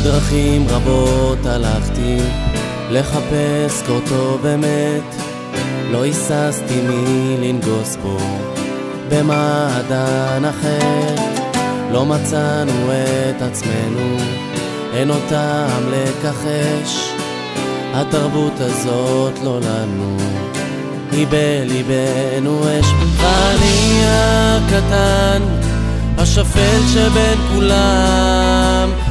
דרכים רבות הלכתי לחפש כה טוב אמת לא היססתי מלנגוס בו במעדן אחר. לא מצאנו את עצמנו, אין טעם לכחש. התרבות הזאת לא לנו, היא בליבנו אש. ואני הקטן, השפל שבין כולם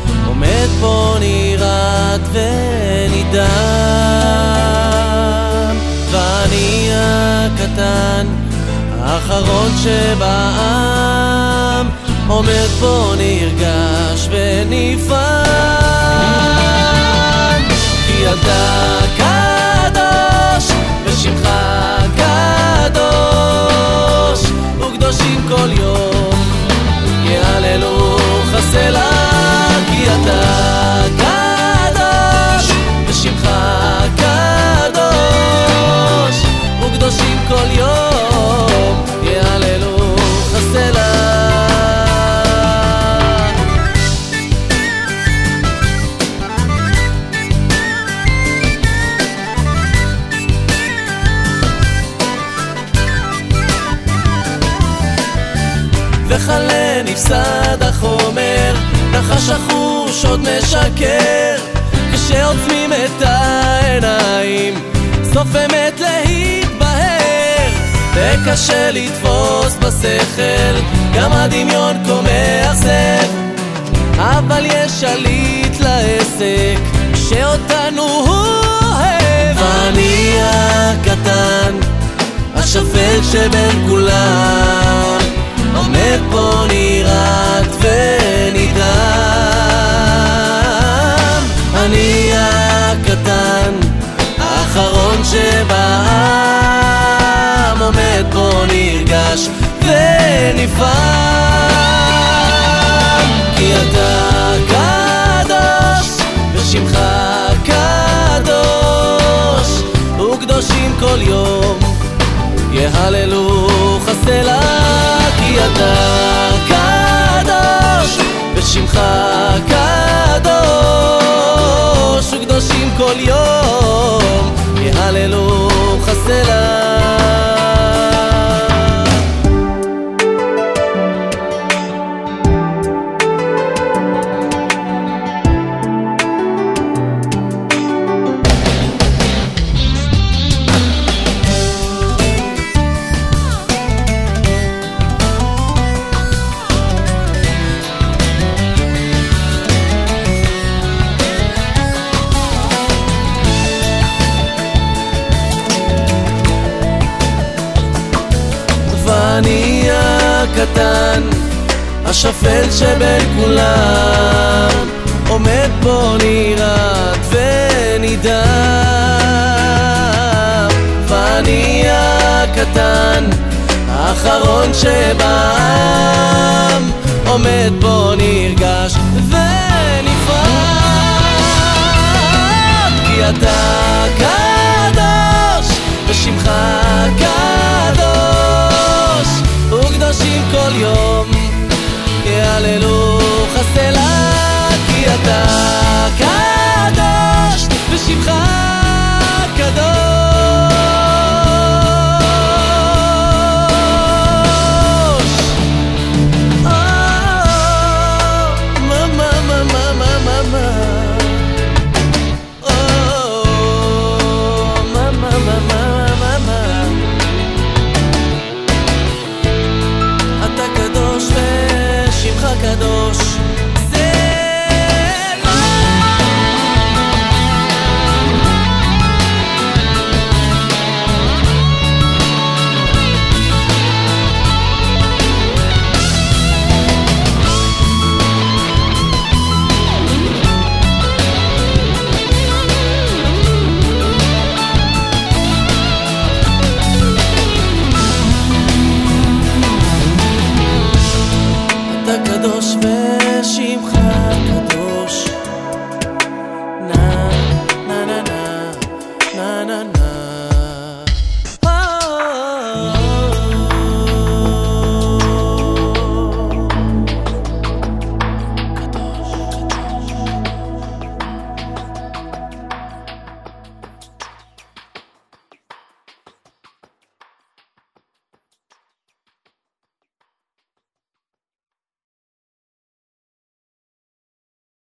האחרון שבעם. עומד פה נרגש ונפעם. כי אתה קדוש ושמך וכלה נפסד החומר, נחש החוש עוד משקר, כשעוצמים את העיניים, סוף אמת להתבהר, וקשה לתפוס בשכל, גם הדמיון כה מאכזב, אבל יש שליט לעסק, שאותנו הוא אוהב. אני הקטן, השפל שבין כולם פה נרעד ונדהם אני הקטן, האחרון שבעם עומד פה נרגש ונפעם. כי אתה קדוש ושמך קדוש וקדושים כל יום יהללו ואני הקטן, השפל שבין כולם, עומד פה נרעד ונידם. ואני הקטן, האחרון שבעם, עומד פה נרגש ונפעם, כי אתה קדוש, ושמך קדוש, וקדושים כל יום. יהללו חסלה, כי אתה קדוש, קדוש ושמך קדוש.